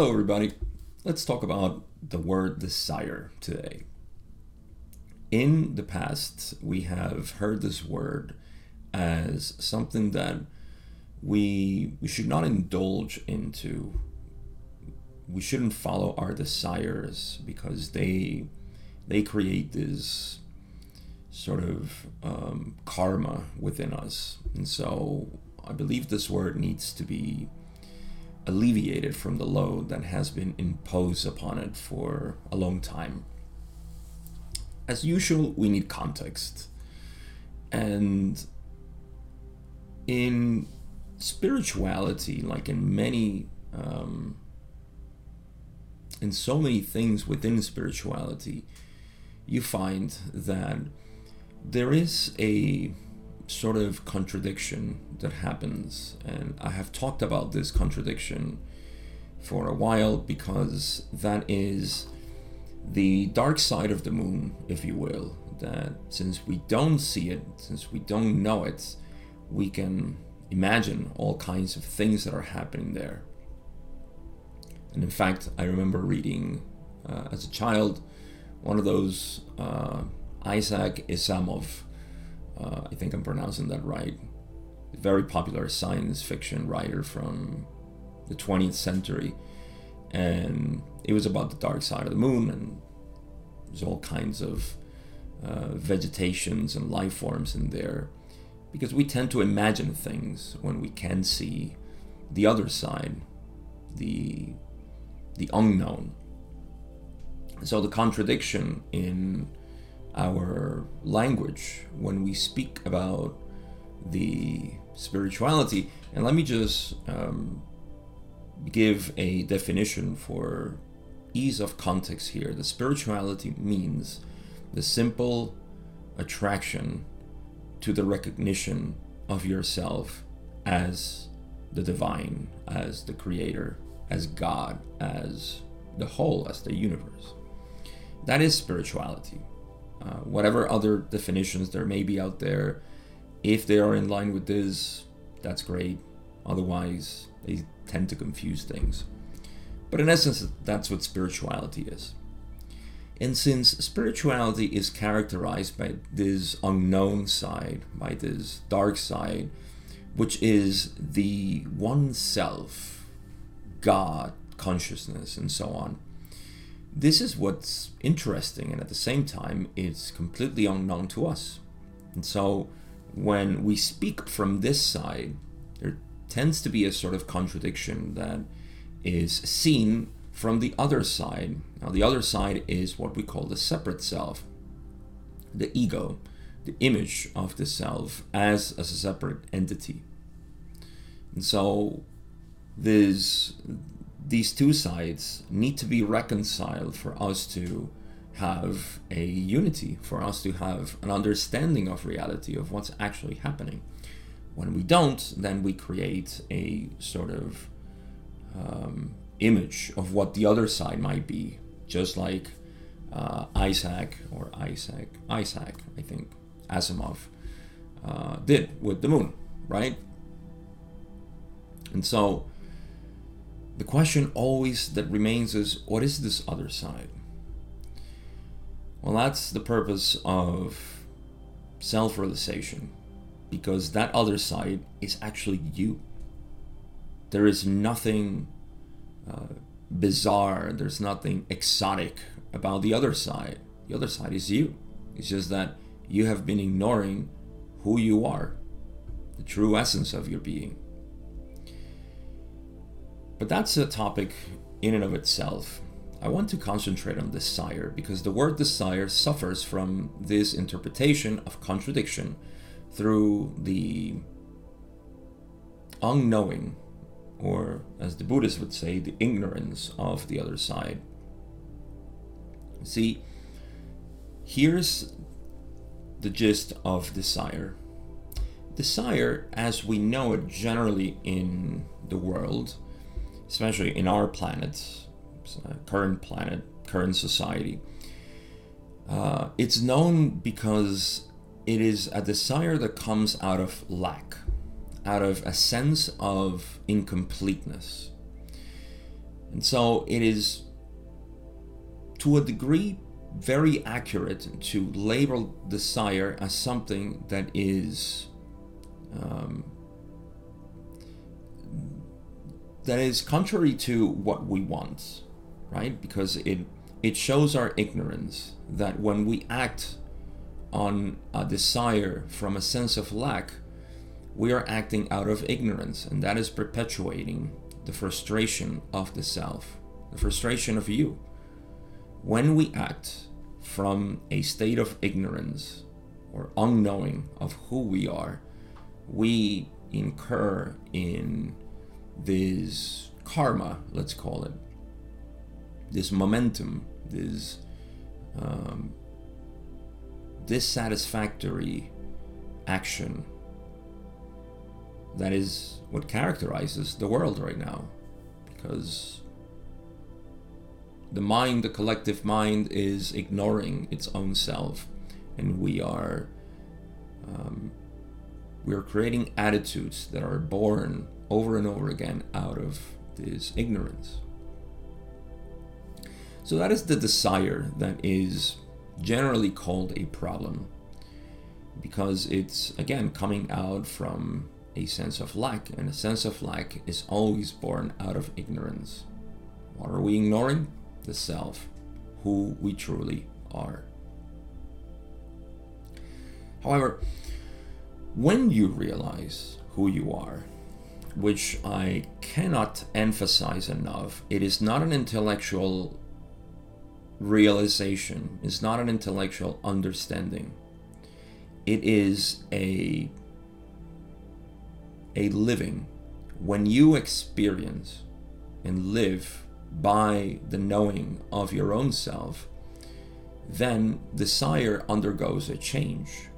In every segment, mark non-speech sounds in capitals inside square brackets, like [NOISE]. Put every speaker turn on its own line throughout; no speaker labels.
Hello, everybody. Let's talk about the word desire today. In the past, we have heard this word as something that we we should not indulge into. We shouldn't follow our desires because they they create this sort of um, karma within us, and so I believe this word needs to be alleviated from the load that has been imposed upon it for a long time. As usual, we need context. And in spirituality, like in many, um, in so many things within spirituality, you find that there is a sort of contradiction that happens. And I have talked about this contradiction for a while because that is the dark side of the moon, if you will. That since we don't see it, since we don't know it, we can imagine all kinds of things that are happening there. And in fact, I remember reading uh, as a child one of those uh, Isaac Asimov uh, I think I'm pronouncing that right. Very popular science fiction writer from the 20th century, and it was about the dark side of the moon, and there's all kinds of uh, vegetations and life forms in there, because we tend to imagine things when we can see the other side, the the unknown. So the contradiction in our language when we speak about the spirituality. And let me just um, give a definition for ease of context here. The spirituality means the simple attraction to the recognition of yourself as the divine, as the creator, as God, as the whole, as the universe. That is spirituality. Uh, whatever other definitions there may be out there, if they are in line with this, that's great. Otherwise, they tend to confuse things. But in essence, that's what spirituality is. And since spirituality is characterized by this unknown side, by this dark side, which is the one self, God, consciousness, and so on, this is what's interesting, and at the same time, it's completely unknown to us. And so, when we speak from this side, there tends to be a sort of contradiction that is seen from the other side. Now, the other side is what we call the separate self, the ego, the image of the self as, as a separate entity. And so, this these two sides need to be reconciled for us to have a unity, for us to have an understanding of reality, of what's actually happening. When we don't, then we create a sort of um, image of what the other side might be, just like uh, Isaac or Isaac, Isaac, I think, Asimov uh, did with the moon, right? And so the question always that remains is what is this other side? Well, that's the purpose of self realization because that other side is actually you. There is nothing uh, bizarre, there's nothing exotic about the other side. The other side is you. It's just that you have been ignoring who you are, the true essence of your being. But that's a topic in and of itself. I want to concentrate on desire because the word desire suffers from this interpretation of contradiction through the unknowing, or as the Buddhists would say, the ignorance of the other side. See, here's the gist of desire. Desire, as we know it generally in the world, especially in our planet, uh, current planet, current society. Uh, it's known because it is a desire that comes out of lack, out of a sense of incompleteness. And so it is, to a degree, very accurate to label desire as something that is um, that is contrary to what we want, right? Because it it shows our ignorance that when we act on a desire from a sense of lack, we are acting out of ignorance, and that is perpetuating the frustration of the self, the frustration of you. When we act from a state of ignorance or unknowing of who we are, we incur in this karma, let's call it, this momentum, this um, dissatisfactory action that is what characterizes the world right now. Because the mind the collective mind is ignoring its own self and we are um, we are creating attitudes that are born over and over again out of this ignorance so that is the desire that is generally called a problem because it's again coming out from a sense of lack, and a sense of lack is always born out of ignorance. What are we ignoring? The self, who we truly are. However, when you realize who you are, which I cannot emphasize enough, it is not an intellectual realization, it's not an intellectual understanding. It is a a living when you experience and live by the knowing of your own self, then desire undergoes a change.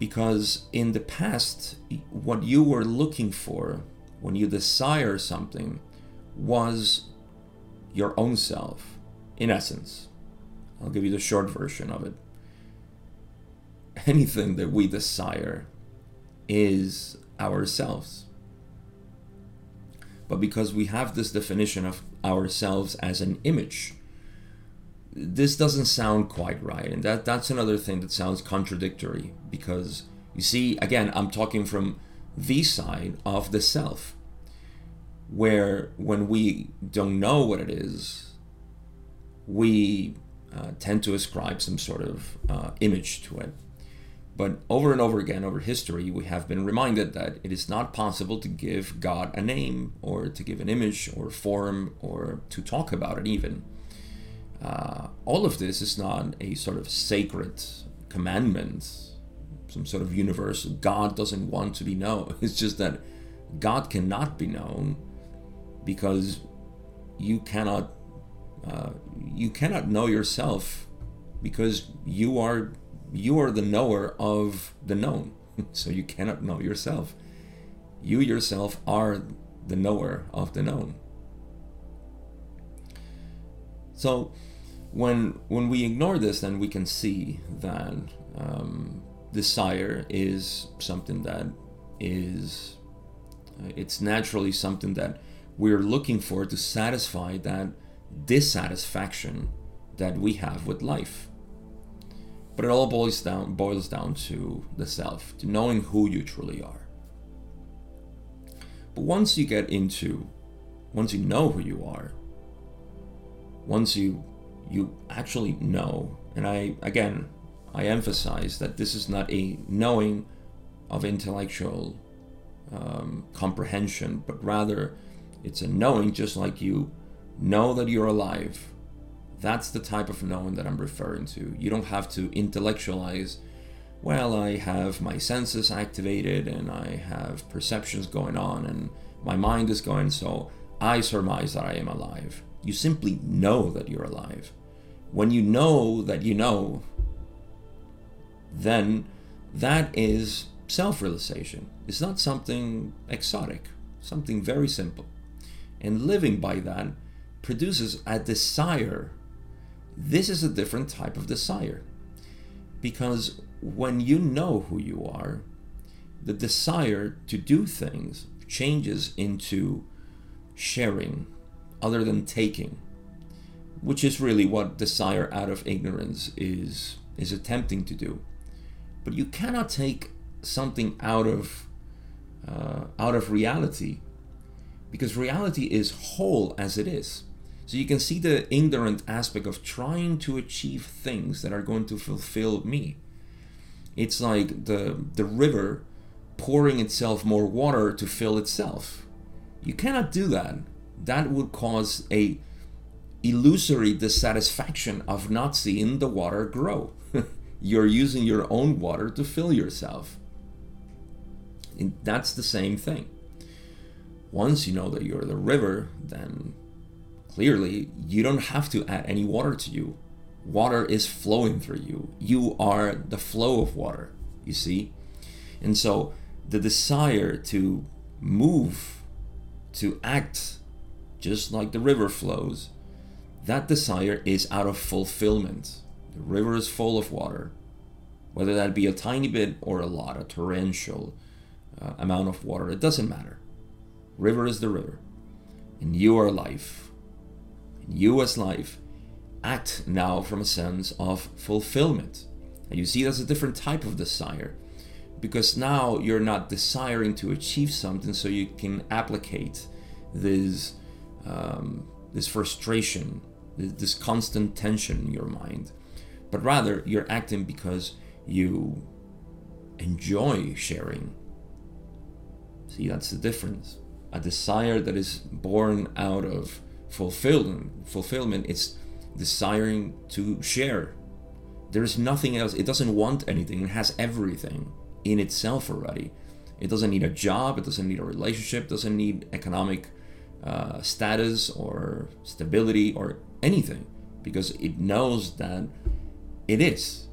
Because in the past, what you were looking for when you desire something was your own self, in essence. I'll give you the short version of it. Anything that we desire is ourselves. But because we have this definition of ourselves as an image, this doesn't sound quite right. And that, that's another thing that sounds contradictory because you see, again, I'm talking from the side of the self, where when we don't know what it is, we uh, tend to ascribe some sort of uh, image to it. But over and over again, over history, we have been reminded that it is not possible to give God a name or to give an image or form or to talk about it, even. Uh, all of this is not a sort of sacred commandment, some sort of universal. God doesn't want to be known. [LAUGHS] It's just that God cannot be known because you cannot uh, you cannot know yourself because you are you are the knower of the known. [LAUGHS] so you cannot know yourself. You yourself are the knower of the known. So when when we ignore this, then we can see that um, desire is something that is uh, it's naturally something that we're looking for to satisfy that dissatisfaction that we have with life. But it all boils down boils down to the self, to knowing who you truly are. But once you get into once you know who you are, once you you actually know, and I again I emphasize that this is not a knowing of intellectual um, comprehension, but rather it's a knowing just like you know that you're alive that's the type of knowing that I'm referring to. You don't have to intellectualize, well, I have my senses activated and I have perceptions going on and my mind is going, so I surmise that I am alive. You simply know that you're alive. When you know that you know, then that is self realization. It's not something exotic, something very simple. And living by that produces a desire this is a different type of desire. Because when you know who you are, the desire to do things changes into sharing other than taking, which is really what desire out of ignorance is is attempting to do. But you cannot take something out of uh, out of reality because reality is whole as it is. So you can see the ignorant aspect of trying to achieve things that are going to fulfill me. It's like the the river pouring itself more water to fill itself. You cannot do that. That would cause a illusory dissatisfaction of not seeing the water grow. [LAUGHS] You're using your own water to fill yourself. And that's the same thing. Once you know that you're the river, then clearly you don't have to add any water to you. Water is flowing through you. You are the flow of water, you see? And so the desire to move, to act just like the river flows, that desire is out of fulfillment. The river is full of water, whether that be a tiny bit or a lot, a torrential uh, amount of water, it doesn't matter. River is the river, and you are life. And you, as life, act now from a sense of fulfillment. And you see, that's a different type of desire because now you're not desiring to achieve something so you can applicate this um, this frustration this constant tension in your mind but rather you're acting because you enjoy sharing. See that's the difference. A desire that is born out of fulfillment fulfillment it's desiring to share. There's nothing else. It doesn't want anything. It has everything in itself already. It doesn't need a job, it doesn't need a relationship, doesn't need economic uh, status or stability or anything because it knows that it is.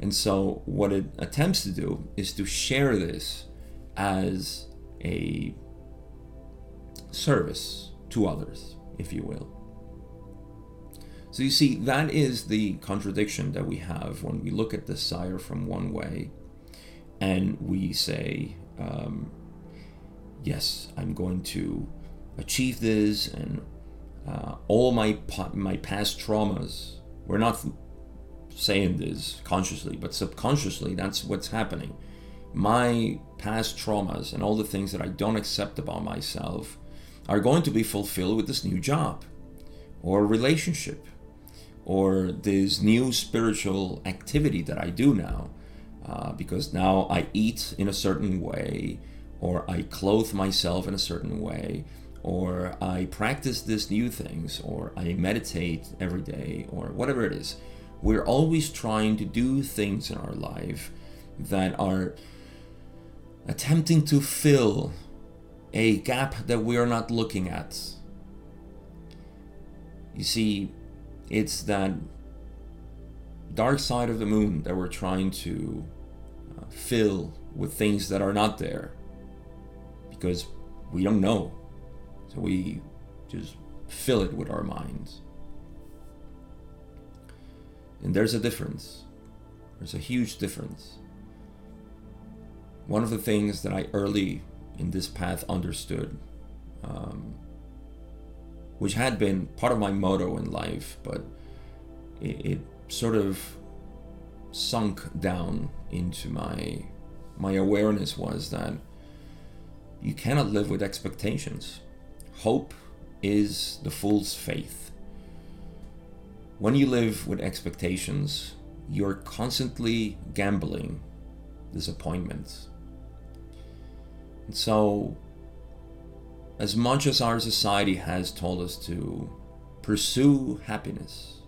And so, what it attempts to do is to share this as a service to others, if you will. So, you see, that is the contradiction that we have when we look at desire from one way and we say, um, yes, I'm going to achieve this, and uh, all my my past traumas. We're not saying this consciously, but subconsciously, that's what's happening. My past traumas and all the things that I don't accept about myself are going to be fulfilled with this new job or relationship or this new spiritual activity that I do now uh, because now I eat in a certain way, or I clothe myself in a certain way, or I practice these new things, or I meditate every day, or whatever it is. We're always trying to do things in our life that are attempting to fill a gap that we are not looking at. You see, it's that dark side of the moon that we're trying to uh, fill with things that are not there because we don't know. So we just fill it with our minds. And there's a difference. There's a huge difference. One of the things that I early in this path understood, um, which had been part of my motto in life, but it, it sort of sunk down into my my awareness was that you cannot live with expectations. Hope is the fool's faith. When you live with expectations, you're constantly gambling disappointments. And so, as much as our society has told us to pursue happiness,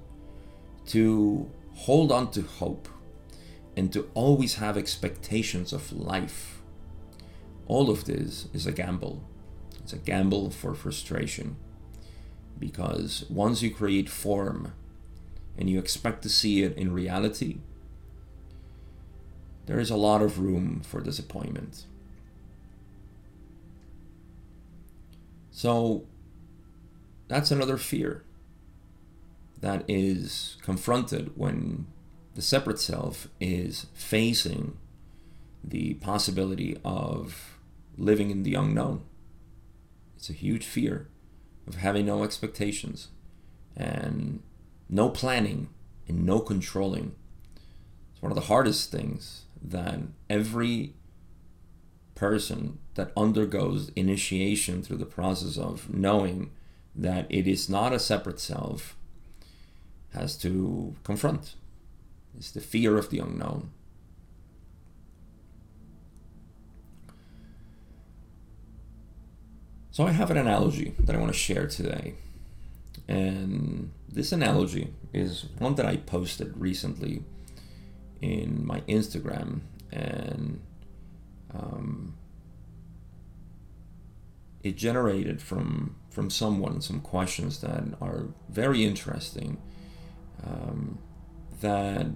to hold on to hope, and to always have expectations of life. All of this is a gamble. It's a gamble for frustration. Because once you create form and you expect to see it in reality, there is a lot of room for disappointment. So that's another fear that is confronted when the separate self is facing the possibility of living in the unknown. It's a huge fear. of having no expectations and no planning and no controlling. It's one of the hardest things that every person that undergoes initiation through the process of knowing that it is not a separate self has to confront. It's the fear of the unknown. So I have an analogy that I want to share today. And this analogy is one that I posted recently in my Instagram. And um, it generated from from someone some questions that are very interesting um, that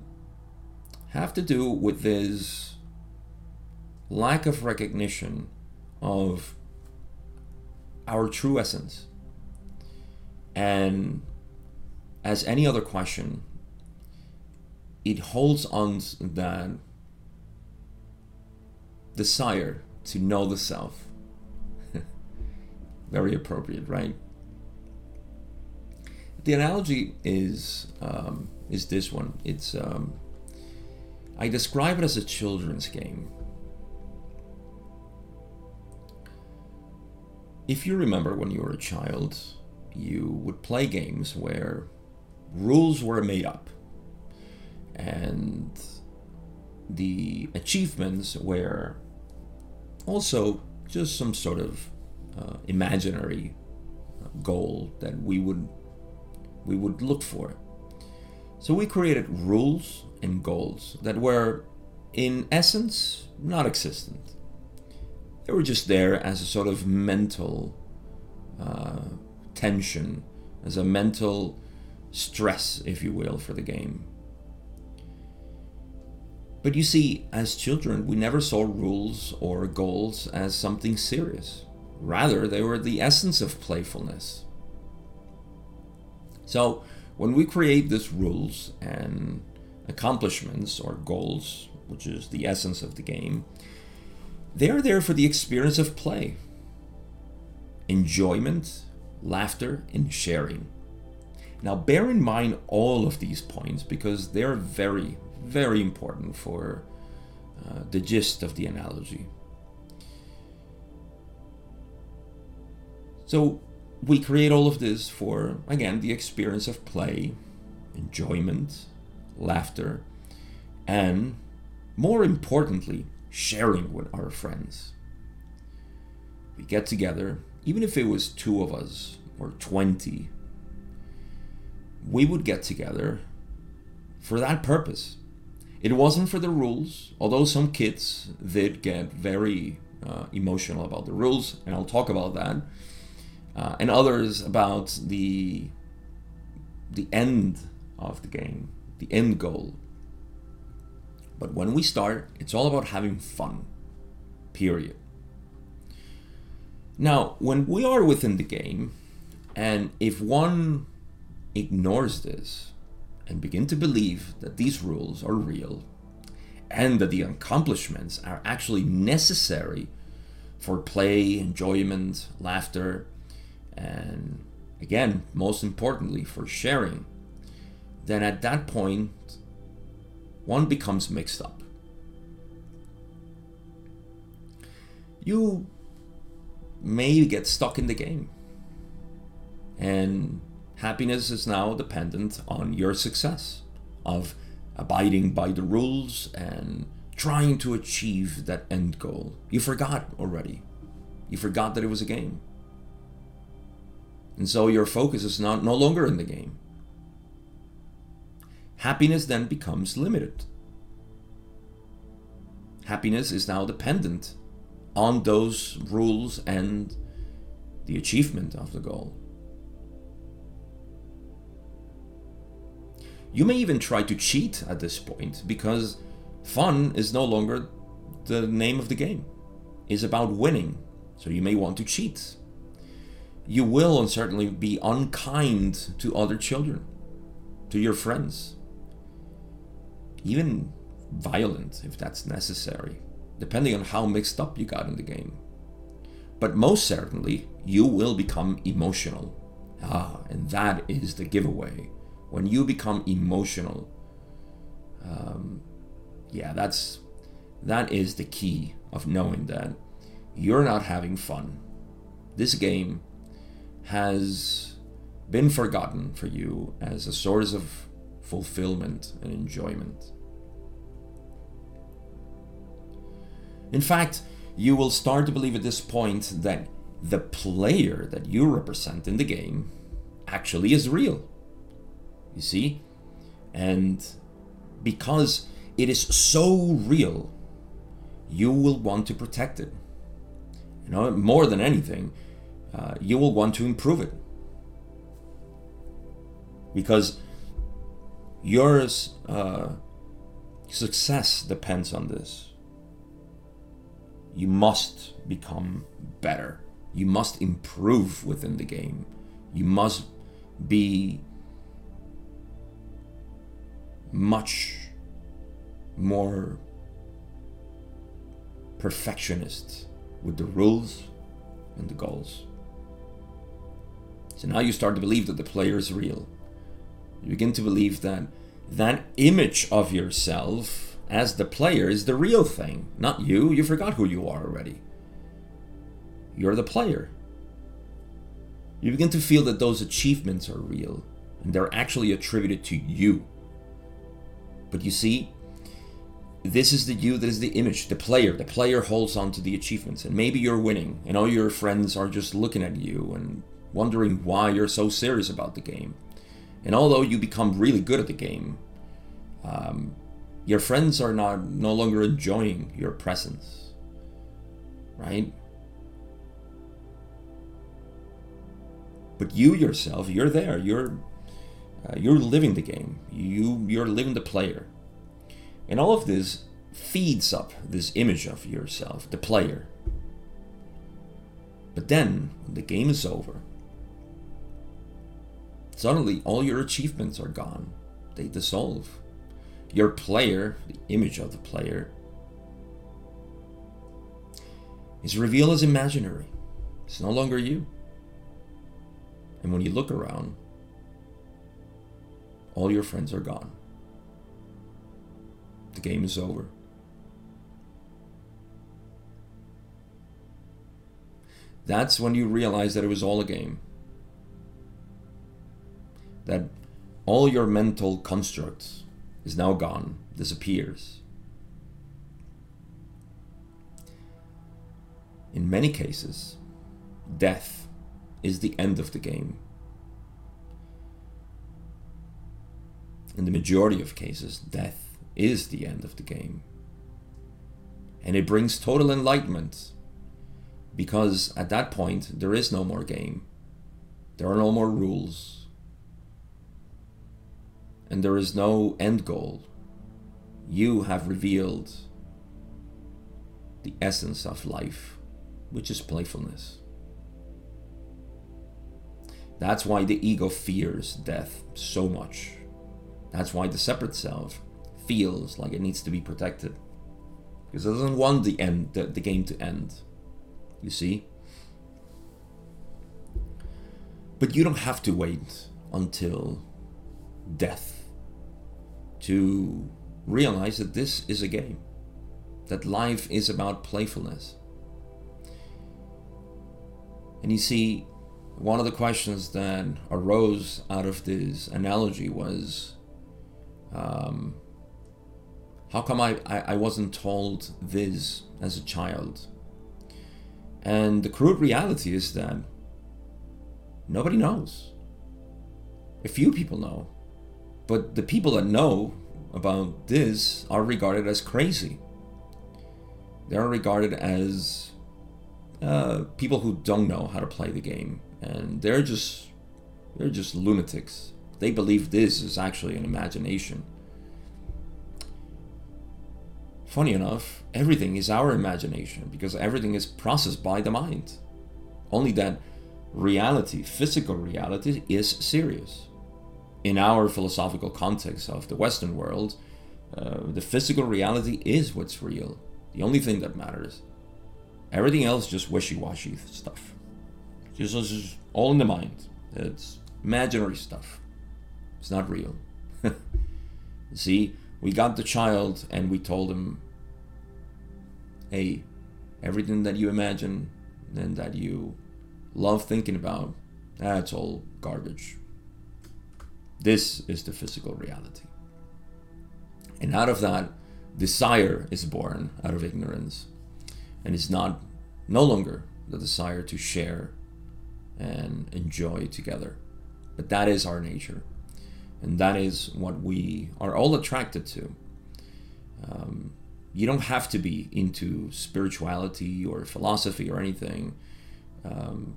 have to do with this lack of recognition of our true essence. And as any other question, it holds on that desire to know the self. [LAUGHS] Very appropriate, right? The analogy is um, is this one. It's um, I describe it as a children's game. If you remember when you were a child, you would play games where rules were made up and the achievements were also just some sort of uh, imaginary goal that we would we would look for. So we created rules and goals that were in essence not existent. They were just there as a sort of mental uh, tension, as a mental stress, if you will, for the game. But you see, as children, we never saw rules or goals as something serious. Rather, they were the essence of playfulness. So, when we create these rules and accomplishments or goals, which is the essence of the game, they are there for the experience of play, enjoyment, laughter, and sharing. Now, bear in mind all of these points because they're very, very important for uh, the gist of the analogy. So, we create all of this for, again, the experience of play, enjoyment, laughter, and more importantly, sharing with our friends. We get together, even if it was two of us or 20, we would get together for that purpose. It wasn't for the rules, although some kids did get very uh, emotional about the rules, and I'll talk about that, uh, and others about the the end of the game, the end goal, but when we start, it's all about having fun. Period. Now, when we are within the game, and if one ignores this and begin to believe that these rules are real and that the accomplishments are actually necessary for play, enjoyment, laughter, and again, most importantly, for sharing, then at that point, one becomes mixed up. You may get stuck in the game. And happiness is now dependent on your success of abiding by the rules and trying to achieve that end goal. You forgot already. You forgot that it was a game. And so your focus is not no longer in the game happiness then becomes limited. Happiness is now dependent on those rules and the achievement of the goal. You may even try to cheat at this point because fun is no longer the name of the game. It's about winning, so you may want to cheat. You will and certainly be unkind to other children, to your friends, even violent if that's necessary, depending on how mixed up you got in the game. But most certainly, you will become emotional Ah, and that is the giveaway. When you become emotional, um, yeah, that's that is the key of knowing that you're not having fun. This game has been forgotten for you as a source of fulfillment and enjoyment. In fact, you will start to believe at this point that the player that you represent in the game actually is real. You see? And because it is so real, you will want to protect it. You know, more than anything, uh, you will want to improve it. Because your uh, success depends on this. You must become better. You must improve within the game. You must be much more perfectionist with the rules and the goals. So now you start to believe that the player is real. You begin to believe that that image of yourself as the player is the real thing, not you. You forgot who you are already. You're the player. You begin to feel that those achievements are real and they're actually attributed to you. But you see, this is the you that is the image, the player. The player holds on to the achievements, and maybe you're winning, and all your friends are just looking at you and wondering why you're so serious about the game. And although you become really good at the game, um, your friends are not no longer enjoying your presence, right? But you yourself, you're there. You're uh, you're living the game. You you're living the player, and all of this feeds up this image of yourself, the player. But then, when the game is over, suddenly all your achievements are gone. They dissolve. Your player, the image of the player, is revealed as imaginary. It's no longer you. And when you look around, all your friends are gone. The game is over. That's when you realize that it was all a game. That all your mental construct is now gone, disappears. In many cases, death is the end of the game. In the majority of cases, death is the end of the game. And it brings total enlightenment because at that point, there is no more game, there are no more rules, and there is no end goal. You have revealed the essence of life, which is playfulness. That's why the ego fears death so much. That's why the separate self feels like it needs to be protected. Because it doesn't want the end the, the game to end. You see? But you don't have to wait until death to realize that this is a game. That life is about playfulness. And you see, one of the questions that arose out of this analogy was um, how come I, I, I wasn't told this as a child? And the crude reality is that nobody knows. A few people know. But the people that know about this are regarded as crazy. They are regarded as uh, people who don't know how to play the game and they're just they're just lunatics. They believe this is actually an imagination. Funny enough, everything is our imagination because everything is processed by the mind. Only that reality, physical reality, is serious. In our philosophical context of the Western world, uh, the physical reality is what's real. The only thing that matters. Everything else just wishy washy stuff. Just, just all in the mind. It's imaginary stuff. It's not real. [LAUGHS] See, we got the child and we told him, hey, everything that you imagine and that you love thinking about, that's all garbage. This is the physical reality. And out of that, desire is born out of ignorance. And is not no longer the desire to share and enjoy together. But that is our nature. And that is what we are all attracted to. Um, you don't have to be into spirituality or philosophy or anything. Um,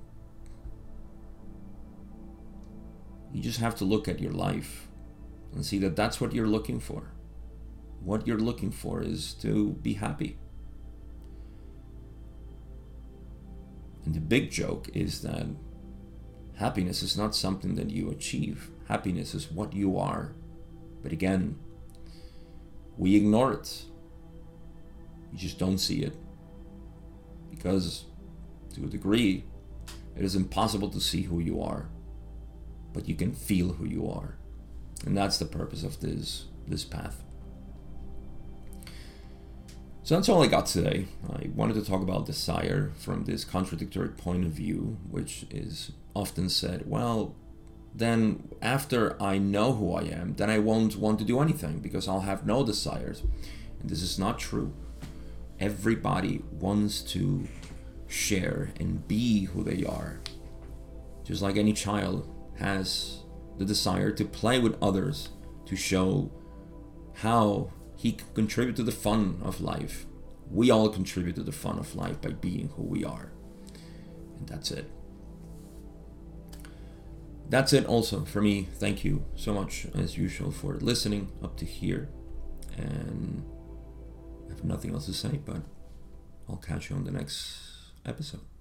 you just have to look at your life and see that that's what you're looking for. What you're looking for is to be happy. And the big joke is that happiness is not something that you achieve, happiness is what you are. But again, we ignore it. We just don't see it. Because, to a degree, it is impossible to see who you are, but you can feel who you are. And that's the purpose of this, this path. So that's all I got today. I wanted to talk about desire from this contradictory point of view, which is often said, well, then after I know who I am, then I won't want to do anything because I'll have no desires. And this is not true. Everybody wants to share and be who they are. Just like any child has the desire to play with others, to show how he can contribute to the fun of life. We all contribute to the fun of life by being who we are. And that's it. That's it also for me. Thank you so much, as usual, for listening up to here. And I have nothing else to say, but I'll catch you on the next episode.